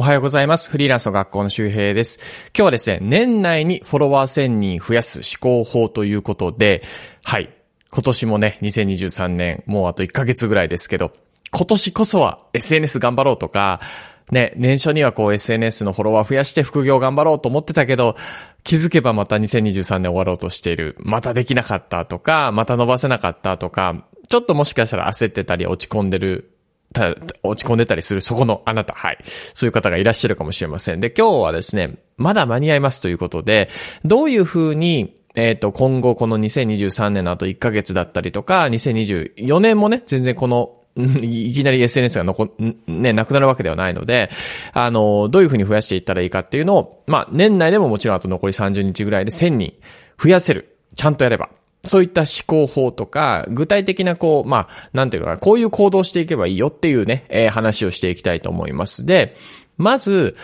おはようございます。フリーランスの学校の周平です。今日はですね、年内にフォロワー1000人増やす思考法ということで、はい。今年もね、2023年、もうあと1ヶ月ぐらいですけど、今年こそは SNS 頑張ろうとか、ね、年初にはこう SNS のフォロワー増やして副業頑張ろうと思ってたけど、気づけばまた2023年終わろうとしている。またできなかったとか、また伸ばせなかったとか、ちょっともしかしたら焦ってたり落ち込んでるた落ち込んでたりするそこのあなた、はい。そういう方がいらっしゃるかもしれません。で、今日はですね、まだ間に合いますということで、どういうふうに、えっ、と、今後この2023年のあと1ヶ月だったりとか、2024年もね、全然この いきなり SNS が残、ね、なくなるわけではないので、あの、どういうふうに増やしていったらいいかっていうのを、まあ、年内でももちろんあと残り30日ぐらいで1000人増やせる。ちゃんとやれば。そういった思考法とか、具体的なこう、まあ、なんていうか、こういう行動していけばいいよっていうね、えー、話をしていきたいと思います。で、まず、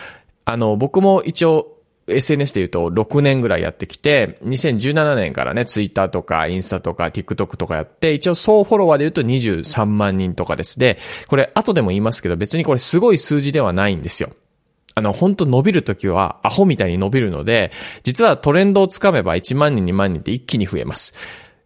あの、僕も一応、SNS で言うと6年ぐらいやってきて、2017年からね、Twitter とかインスタとか TikTok とかやって、一応総フォロワーで言うと23万人とかですで、これ後でも言いますけど、別にこれすごい数字ではないんですよ。あの、本当伸びるときはアホみたいに伸びるので、実はトレンドをつかめば1万人2万人って一気に増えます。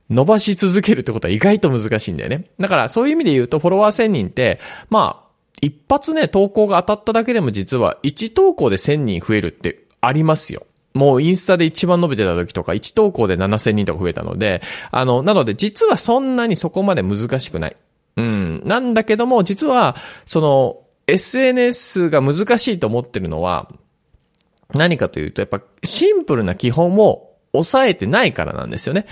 伸ばし続けるってことは意外と難しいんだよね。だからそういう意味で言うとフォロワー1000人って、まあ、一発ね、投稿が当たっただけでも実は1投稿で1000人増えるってありますよ。もうインスタで一番伸びてた時とか、1投稿で7000人とか増えたので、あの、なので実はそんなにそこまで難しくない。うん。なんだけども、実は、その、SNS が難しいと思ってるのは、何かというと、やっぱシンプルな基本を抑えてないからなんですよね。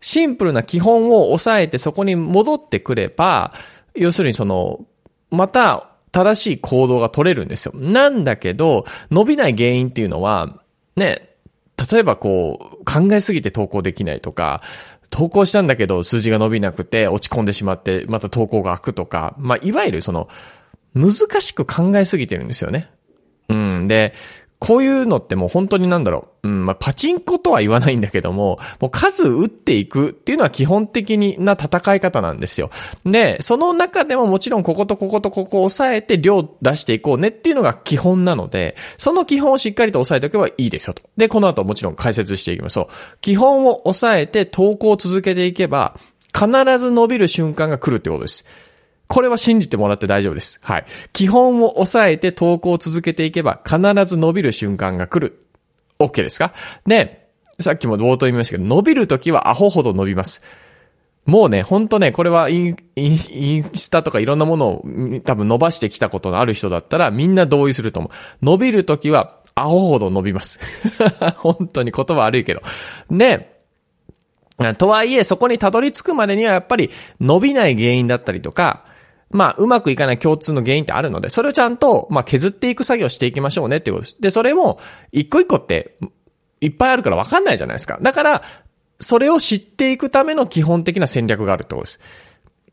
シンプルな基本を抑えてそこに戻ってくれば、要するにその、また正しい行動が取れるんですよ。なんだけど、伸びない原因っていうのは、ね、例えばこう、考えすぎて投稿できないとか、投稿したんだけど数字が伸びなくて落ち込んでしまって、また投稿が開くとか、まあ、いわゆるその、難しく考えすぎてるんですよね。うん。で、こういうのってもう本当になんだろう。うん、まあ、パチンコとは言わないんだけども、もう数打っていくっていうのは基本的にな戦い方なんですよ。で、その中でももちろんこことこことここを抑えて量出していこうねっていうのが基本なので、その基本をしっかりと押さえておけばいいですよと。で、この後もちろん解説していきましょう。基本を抑えて投稿を続けていけば、必ず伸びる瞬間が来るってことです。これは信じてもらって大丈夫です。はい。基本を抑えて投稿を続けていけば必ず伸びる瞬間が来る。OK ですか？で、さっきも冒頭言いましたけど、伸びるときはアホほど伸びます。もうね、ほんとね、これはインスタとかいろんなものを多分伸ばしてきたことのある人だったらみんな同意すると思う。伸びるときはアホほど伸びます。本当に言葉悪いけど。で、とはいえ、そこにたどり着くまでにはやっぱり伸びない原因だったりとか、まあ、うまくいかない共通の原因ってあるので、それをちゃんと、まあ、削っていく作業していきましょうねっていうことです。で、それも、一個一個って、いっぱいあるから分かんないじゃないですか。だから、それを知っていくための基本的な戦略があるってことです。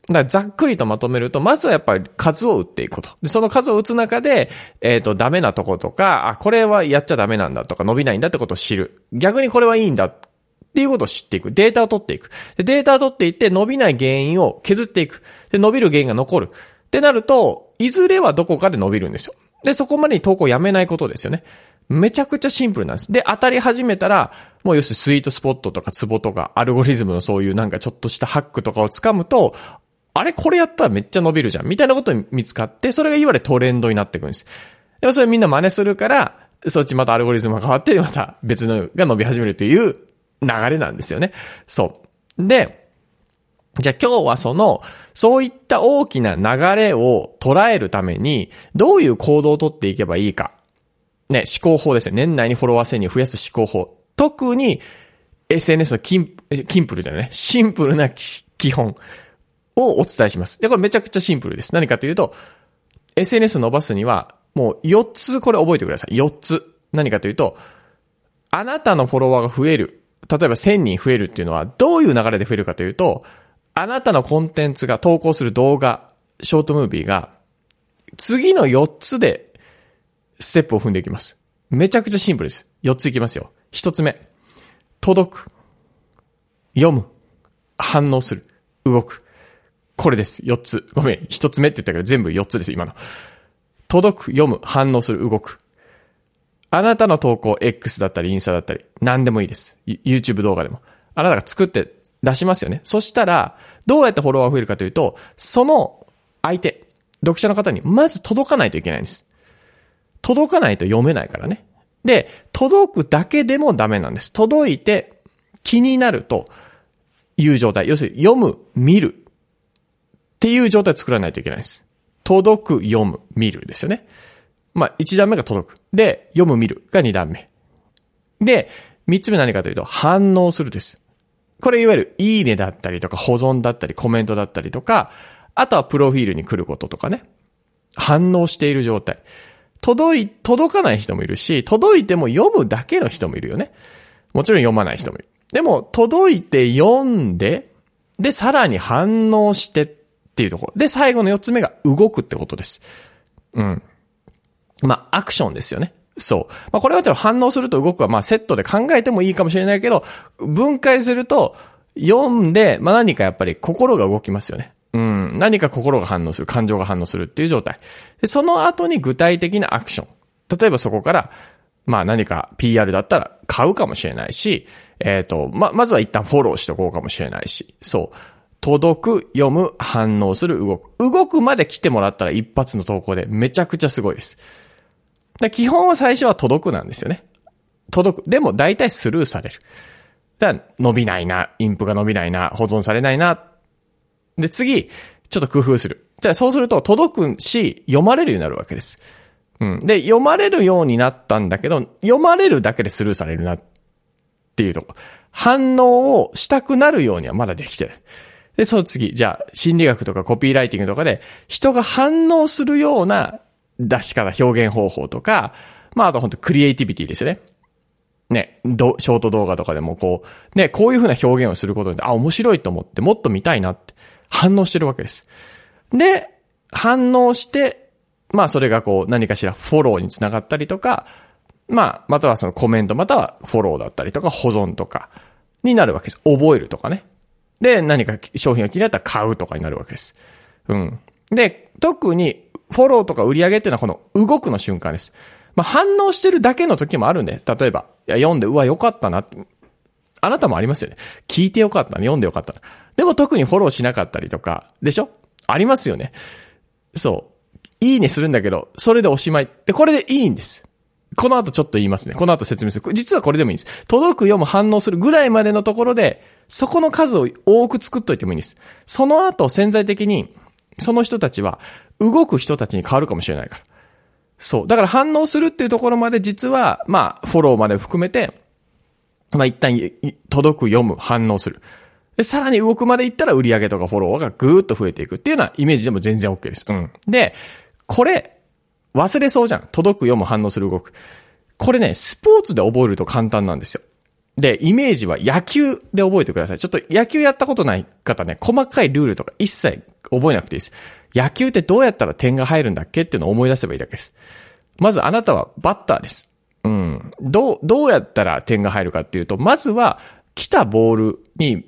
だからざっくりとまとめると、まずはやっぱり数を打っていくこと。で、その数を打つ中で、えっ、ー、と、ダメなとことか、あ、これはやっちゃダメなんだとか、伸びないんだってことを知る。逆にこれはいいんだっていうことを知っていく。データを取っていく。でデータを取っていって伸びない原因を削っていく。で、伸びる原因が残る。ってなると、いずれはどこかで伸びるんですよ。で、そこまでに投稿やめないことですよね。めちゃくちゃシンプルなんです。で、当たり始めたら、もう要するにスイートスポットとかツボとか、アルゴリズムのそういうなんかちょっとしたハックとかをつかむと、あれこれやったらめっちゃ伸びるじゃん。みたいなことに見つかって、それがいわゆるトレンドになっていくんです。でもそれみんな真似するから、そっちまたアルゴリズムが変わって、また別のが伸び始めるっていう流れなんですよね。そう。で、じゃあ今日はその、そういった大きな流れを捉えるために、どういう行動をとっていけばいいか。ね、思考法ですね。年内にフォロワー1000人増やす思考法。特に、SNS のキンキンプルじゃない？シンプルな基本をお伝えします。で、これめちゃくちゃシンプルです。何かというと、SNS 伸ばすには、もう4つこれ覚えてください。4つ。何かというと、あなたのフォロワーが増える。例えば1000人増えるっていうのはどういう流れで増えるかというと、あなたのコンテンツが投稿する動画、ショートムービーが、次の4つでステップを踏んでいきます。めちゃくちゃシンプルです。4ついきますよ。1つ目。届く。読む。反応する。動く。これです。4つ。ごめん。1つ目って言ったけど全部4つです。今の。届く、読む、反応する、動く。あなたの投稿、X だったり、インスタだったり、何でもいいです。YouTube 動画でも。あなたが作って出しますよね。そしたら、どうやってフォロワー増えるかというと、その相手、読者の方にまず届かないといけないんです。届かないと読めないからね。で、届くだけでもダメなんです。届いて気になるという状態。要するに読む、見るっていう状態を作らないといけないです。届く、読む、見るですよね。まあ、一段目が届く。で、読む、見るが二段目。で、三つ目何かというと、反応するです。これいわゆる、いいねだったりとか、保存だったり、コメントだったりとか、あとはプロフィールに来ることとかね。反応している状態。届い、届かない人もいるし、届いても読むだけの人もいるよね。もちろん読まない人もいる。でも、届いて読んで、で、さらに反応してっていうところ。で、最後の四つ目が動くってことです。うん。まあ、アクションですよね。そう。まあ、これは反応すると動くは、まあ、セットで考えてもいいかもしれないけど、分解すると、読んで、まあ、何かやっぱり心が動きますよね。うん。何か心が反応する、感情が反応するっていう状態。で、その後に具体的なアクション。例えばそこから、まあ何か PR だったら買うかもしれないし、えっ、ー、と、ま、まずは一旦フォローしておこうかもしれないし、そう。届く、読む、反応する、動く。動くまで来てもらったら一発の投稿でめちゃくちゃすごいです。だ基本は最初は届くなんですよね。届く。でも大体スルーされる。だ伸びないな、インプが伸びないな、保存されないな。で、次、ちょっと工夫する。じゃあそうすると届くし、読まれるようになるわけです。うん。で、読まれるようになったんだけど、読まれるだけでスルーされるなっていうとこ。反応をしたくなるようにはまだできてる。で、その次、じゃあ、心理学とかコピーライティングとかで、人が反応するような出し方、表現方法とか、まあ、あと本当クリエイティビティですよね。ね、ど、ショート動画とかでもこう、ね、こういう風な表現をすることで、あ、面白いと思って、もっと見たいなって反応してるわけです。で、反応して、まあそれがこう何かしらフォローにつながったりとか、まあ、またはそのコメント、またはフォローだったりとか保存とかになるわけです。覚えるとかね。で、何か商品が気になったら買うとかになるわけです。うん。で、特にフォローとか売り上げっていうのはこの動くの瞬間です。まあ、反応してるだけの時もあるんで、例えば、いや読んで、うわ、よかったな。あなたもありますよね。聞いてよかったな、読んでよかったな。でも特にフォローしなかったりとか、でしょ？ありますよね。そう。いいねするんだけど、それでおしまい。で、これでいいんです。この後ちょっと言いますね。この後説明する。実はこれでもいいんです。届く、読む、反応するぐらいまでのところで、そこの数を多く作っといてもいいんです。その後潜在的に、その人たちは動く人たちに変わるかもしれないから。そう。だから反応するっていうところまで実は、まあ、フォローまで含めて、まあ一旦届く、読む、反応する。で、さらに動くまで行ったら売り上げとかフォローがぐーっと増えていくっていうようなイメージでも全然 OK です。うん。で、これ、忘れそうじゃん。届く、読む、反応する、動く。これね、スポーツで覚えると簡単なんですよ。で、イメージは野球で覚えてください。ちょっと野球やったことない方ね、細かいルールとか一切覚えなくていいです。野球ってどうやったら点が入るんだっけっていうのを思い出せばいいだけです。まずあなたはバッターです。うん。どう、どうやったら点が入るかっていうと、まずは来たボールに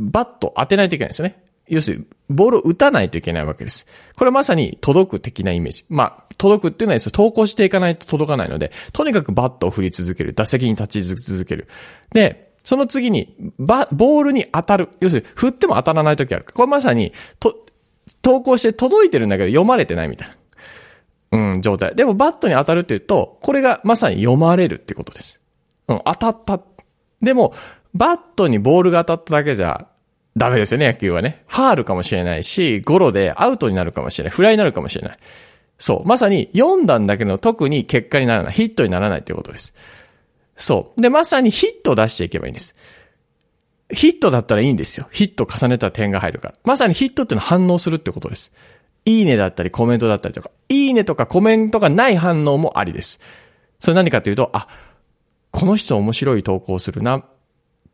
バット当てないといけないんですよね。要するに、ボールを打たないといけないわけです。これまさに届く的なイメージ。まあ、届くっていうのは投稿していかないと届かないので、とにかくバットを振り続ける。打席に立ち続ける。で、その次に、バ、ボールに当たる。要するに、振っても当たらない時ある。これまさに、と、投稿して届いてるんだけど読まれてないみたいな。うん、状態。でもバットに当たるって言うと、これがまさに読まれるってことです。うん、当たった。でも、バットにボールが当たっただけじゃダメですよね、野球はね。ファールかもしれないし、ゴロでアウトになるかもしれない。フライになるかもしれない。そう。まさに読んだんだけど特に結果にならない。ヒットにならないということです。そう。で、まさにヒットを出していけばいいんです。ヒットだったらいいんですよ。ヒット重ねたら点が入るから。まさにヒットってのは反応するってことです。いいねだったりコメントだったりとか、いいねとかコメントがない反応もありです。それ何かというと、あ、この人面白い投稿するな。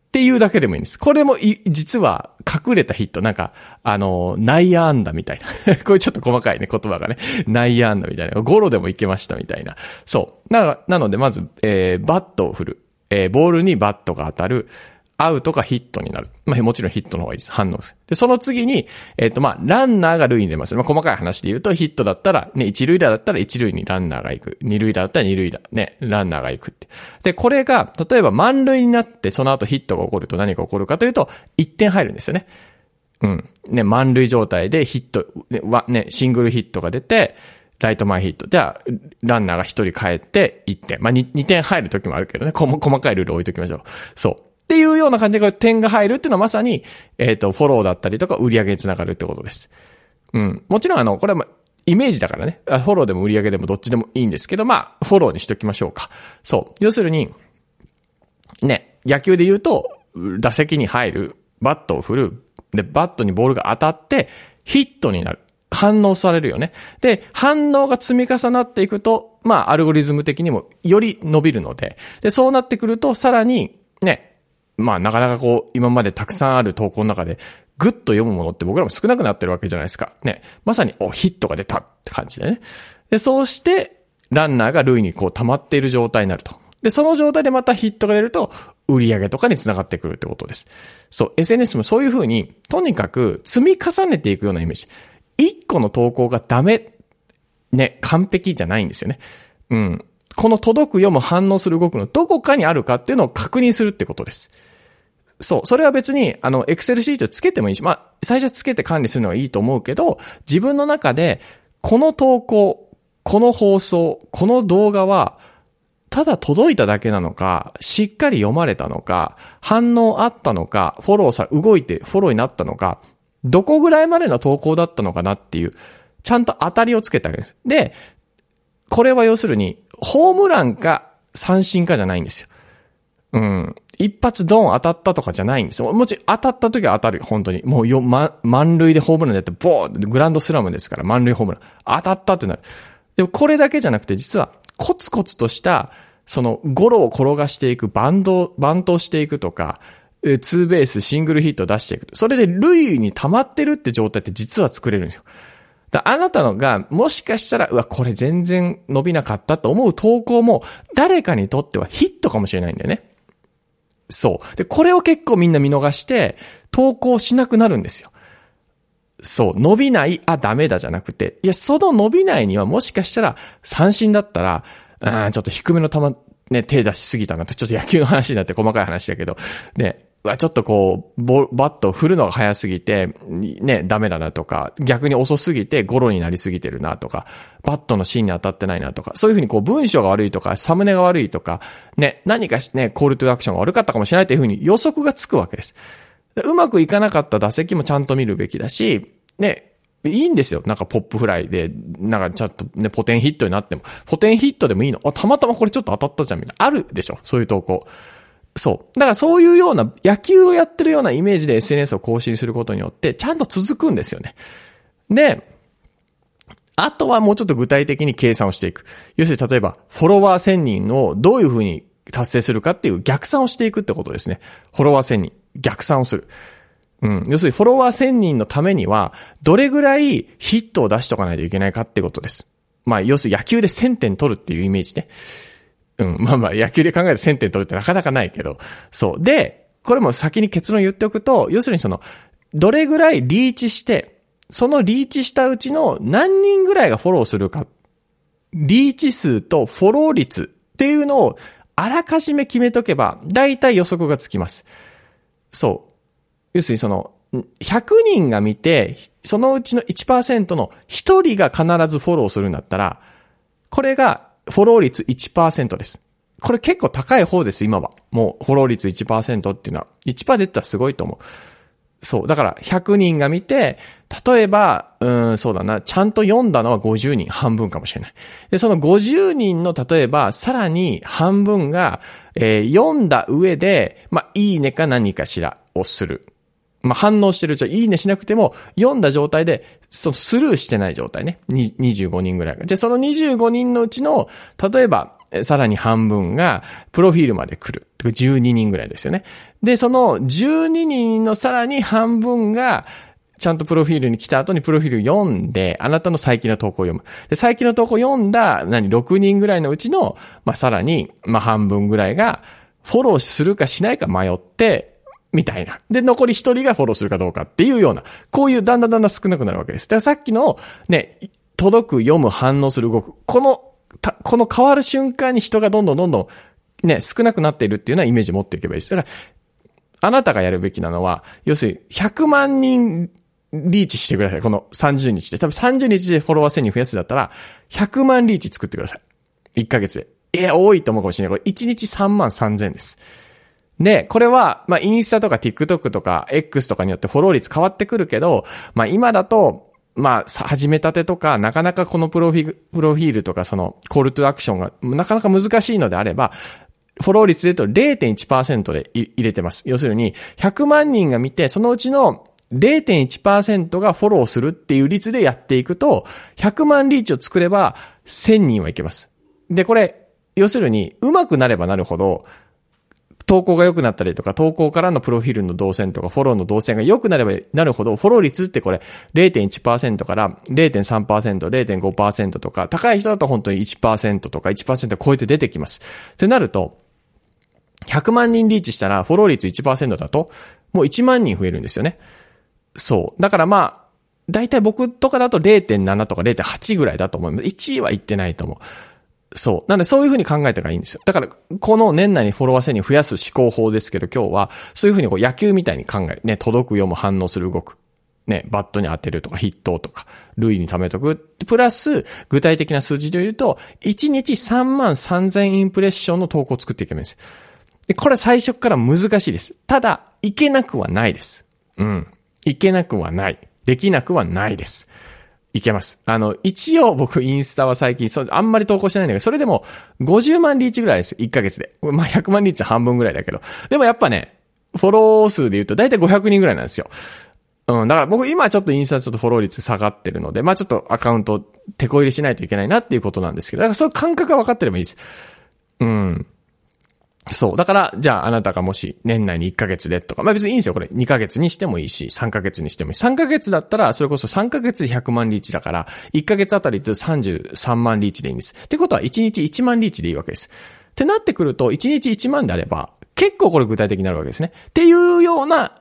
っていうだけでもいいんです。これも実は隠れたヒット。なんか、あの、内野安打みたいな。これちょっと細かいね、言葉がね。内野安打みたいな。ゴロでもいけましたみたいな。そう。な、なので、まず、えー、バットを振る。えー、ボールにバットが当たる。アウトかヒットになる。まあ、もちろんヒットの方がいいです。反応する。で、その次に、えっ、ー、と、まあ、ランナーが塁に出ます。まあ、細かい話で言うと、ヒットだったら、ね、一塁打だったら一塁にランナーが行く。二塁打だったら二塁打。ね、ランナーが行くって。で、これが、例えば満塁になって、その後ヒットが起こると何が起こるかというと、1点入るんですよね。うん。ね、満塁状態でヒット、ね、ね、シングルヒットが出て、ライト前ヒット。では、ランナーが1人帰って1点。まあ2、2点入る時もあるけどね。細かいルール置いときましょう。そう。っていうような感じで点が入るっていうのはまさに、えっ、ー、と、フォローだったりとか売り上げにつながるってことです。うん。もちろんあの、これはイメージだからね。フォローでも売り上げでもどっちでもいいんですけど、まあ、フォローにしときましょうか。そう。要するに、ね、野球で言うと、打席に入る、バットを振る、で、バットにボールが当たって、ヒットになる。反応されるよね。で、反応が積み重なっていくと、まあ、アルゴリズム的にもより伸びるので、で、そうなってくると、さらに、ね、まあ、なかなかこう、今までたくさんある投稿の中で、ぐっと読むものって僕らも少なくなってるわけじゃないですか。ね。まさに、お、ヒットが出たって感じでね。で、そうして、ランナーが塁にこう溜まっている状態になると。で、その状態でまたヒットが出ると、売り上げとかにつながってくるってことです。そう、SNS もそういう風に、とにかく積み重ねていくようなイメージ。一個の投稿がダメ、ね、完璧じゃないんですよね。うん。この届く、読む、反応する、動くのどこかにあるかっていうのを確認するってことです。そう。それは別に、あの、エクセルシートつけてもいいし、まあ、最初つけて管理するのはいいと思うけど、自分の中で、この投稿、この放送、この動画は、ただ届いただけなのか、しっかり読まれたのか、反応あったのか、フォローさ、動いてフォローになったのか、どこぐらいまでの投稿だったのかなっていう、ちゃんと当たりをつけてあげるんです。で、これは要するに、ホームランか三振かじゃないんですよ。うん。一発ドン当たったとかじゃないんですよ。もちろん当たった時は当たるよ、本当に。もうよ、ま、満塁でホームランでやって、ボーグランドスラムですから、満塁ホームラン。当たったってなる。でもこれだけじゃなくて、実は、コツコツとした、その、ゴロを転がしていく、バンド、バントしていくとか、ツーベース、シングルヒット出していく。それで塁に溜まってるって状態って実は作れるんですよ。だあなたのが、もしかしたら、うわ、これ全然伸びなかったと思う投稿も、誰かにとってはヒットかもしれないんだよね。そう。で、これを結構みんな見逃して、投稿しなくなるんですよ。そう、伸びない、あ、ダメだじゃなくて、いや、その伸びないにはもしかしたら、三振だったら、うん、ちょっと低めの球、ね、手出しすぎたなって、ちょっと野球の話になって細かい話だけど、ね、はちょっとこう、ボバット振るのが早すぎて、ね、ダメだなとか、逆に遅すぎてゴロになりすぎてるなとか、バットの芯に当たってないなとか、そういうふうにこう文章が悪いとか、サムネが悪いとか、ね、何かね、コールトゥアクションが悪かったかもしれないというふうに予測がつくわけです。うまくいかなかった打席もちゃんと見るべきだし、ね、いいんですよ。なんかポップフライで、なんかちょっとね、ポテンヒットになっても、ポテンヒットでもいいのあ、たまたまこれちょっと当たったじゃんみたいな。あるでしょそういう投稿。そう。だからそういうような、野球をやってるようなイメージで SNS を更新することによって、ちゃんと続くんですよね。で、あとはもうちょっと具体的に計算をしていく。要するに例えば、フォロワー1000人をどういうふうに達成するかっていう逆算をしていくってことですね。フォロワー1000人。逆算をする。うん。要するにフォロワー1000人のためには、どれぐらいヒットを出しとかないといけないかってことです。まあ、要するに野球で1000点取るっていうイメージね。うん。まあまあ、野球で考えて1000点取るってなかなかないけど。そう。で、これも先に結論言っておくと、要するにその、どれぐらいリーチして、そのリーチしたうちの何人ぐらいがフォローするか。リーチ数とフォロー率っていうのをあらかじめ決めとけば、大体予測がつきます。そう。要するにその、100人が見て、そのうちの1%の1人が必ずフォローするんだったら、これがフォロー率1%です。これ結構高い方です、今は。もう、フォロー率1%っていうのは。1%出たらすごいと思う。そう。だから、100人が見て、例えば、うん、そうだな、ちゃんと読んだのは50人、半分かもしれない。で、その50人の、例えば、さらに半分が、えー、読んだ上で、まあ、いいねか何かしらをする。まあ、反応してるじゃ、いいねしなくても、読んだ状態で、そのスルーしてない状態ね。25人ぐらいが。で、その25人のうちの、例えば、さらに半分が、プロフィールまで来る。12人ぐらいですよね。で、その12人のさらに半分が、ちゃんとプロフィールに来た後にプロフィール読んで、あなたの最近の投稿を読む。で、最近の投稿を読んだ、何、6人ぐらいのうちの、まあ、さらに、まあ、半分ぐらいが、フォローするかしないか迷って、みたいな。で、残り一人がフォローするかどうかっていうような、こういうだんだんだんだん少なくなるわけです。だからさっきの、ね、届く、読む、反応する、動く。この、この変わる瞬間に人がどんどんどんどん、ね、少なくなっているっていうようなイメージ持っていけばいいです。だから、あなたがやるべきなのは、要するに、100万人リーチしてください。この30日で。多分30日でフォロワー1000人増やすだったら、100万リーチ作ってください。1ヶ月で。え、多いと思うかもしれない。これ1日3万3000です。で、これは、まあ、インスタとか TikTok とか X とかによってフォロー率変わってくるけど、まあ、今だと、まあ、始めたてとか、なかなかこのプロフィール、プロフィールとかその、コールトゥアクションがなかなか難しいのであれば、フォロー率で言うと0.1%で入れてます。要するに、100万人が見て、そのうちの0.1%がフォローするっていう率でやっていくと、100万リーチを作れば1000人はいけます。で、これ、要するに、上手くなればなるほど、投稿が良くなったりとか、投稿からのプロフィールの動線とか、フォローの動線が良くなればなるほど、フォロー率ってこれ0.1%から0.3%、0.5%とか、高い人だと本当に1%とか1%超えて出てきます。ってなると、100万人リーチしたら、フォロー率1%だと、もう1万人増えるんですよね。そう。だからまあ、大体僕とかだと0.7とか0.8ぐらいだと思います。1位は行ってないと思う。そう。なんでそういうふうに考えたらいいんですよ。だから、この年内にフォロワー1000人増やす思考法ですけど、今日は、そういうふうにこう野球みたいに考える。ね、届く、読む、反応する、動く。ね、バットに当てるとか、ヒットとか、塁に貯めとく。プラス、具体的な数字で言うと、1日3万3000インプレッションの投稿を作っていけばいいんです。で、これ最初から難しいです。ただ、いけなくはないです。うん。いけなくはない。できなくはないです。いけます。あの、一応僕インスタは最近、そう、あんまり投稿してないんだけど、それでも50万リーチぐらいです。1ヶ月で。まあ、100万リーチ半分ぐらいだけど。でもやっぱね、フォロー数で言うと大体500人ぐらいなんですよ。うん、だから僕今ちょっとインスタちょっとフォロー率下がってるので、まあちょっとアカウント手こ入れしないといけないなっていうことなんですけど、だからそういう感覚が分かってればいいです。うん。そう。だから、じゃああなたがもし年内に1ヶ月でとか、まあ別にいいんですよ。これ2ヶ月にしてもいいし、3ヶ月にしてもいい。3ヶ月だったら、それこそ3ヶ月で100万リーチだから、1ヶ月あたりで33万リーチでいいんです。ってことは1日1万リーチでいいわけです。ってなってくると、1日1万であれば、結構これ具体的になるわけですね。っていうような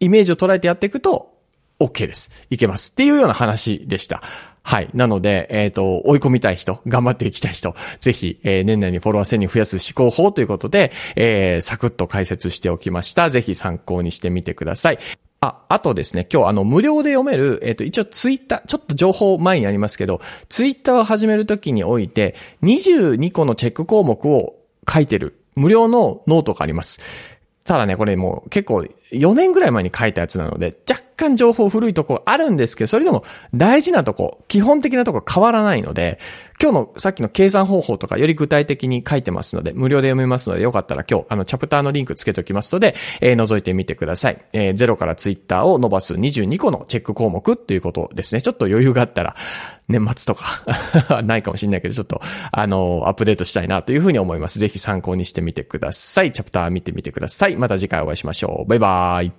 イメージを捉えてやっていくと、OK です。いけます。っていうような話でした。はい。なので、えっ、ー、と、追い込みたい人、頑張っていきたい人、ぜひ、えー、年内にフォロワー1000人増やす思考法ということで、えー、サクッと解説しておきました。ぜひ参考にしてみてください。あ、あとですね、今日あの、無料で読める、えっ、ー、と、一応ツイッター、ちょっと情報前にありますけど、ツイッターを始めるときにおいて、22個のチェック項目を書いてる、無料のノートがあります。ただね、これもう結構4年ぐらい前に書いたやつなので、若干情報古いとこあるんですけど、それでも大事なとこ、基本的なとこ変わらないので、今日のさっきの計算方法とかより具体的に書いてますので、無料で読めますので、よかったら今日、あの、チャプターのリンクつけておきますので、えー、覗いてみてください。えー、0からツイッターを伸ばす22個のチェック項目っていうことですね。ちょっと余裕があったら、年末とか ないかもしれないけど、ちょっと、あの、アップデートしたいなというふうに思います。ぜひ参考にしてみてください。チャプター見てみてください。また次回お会いしましょう。バイバーイ。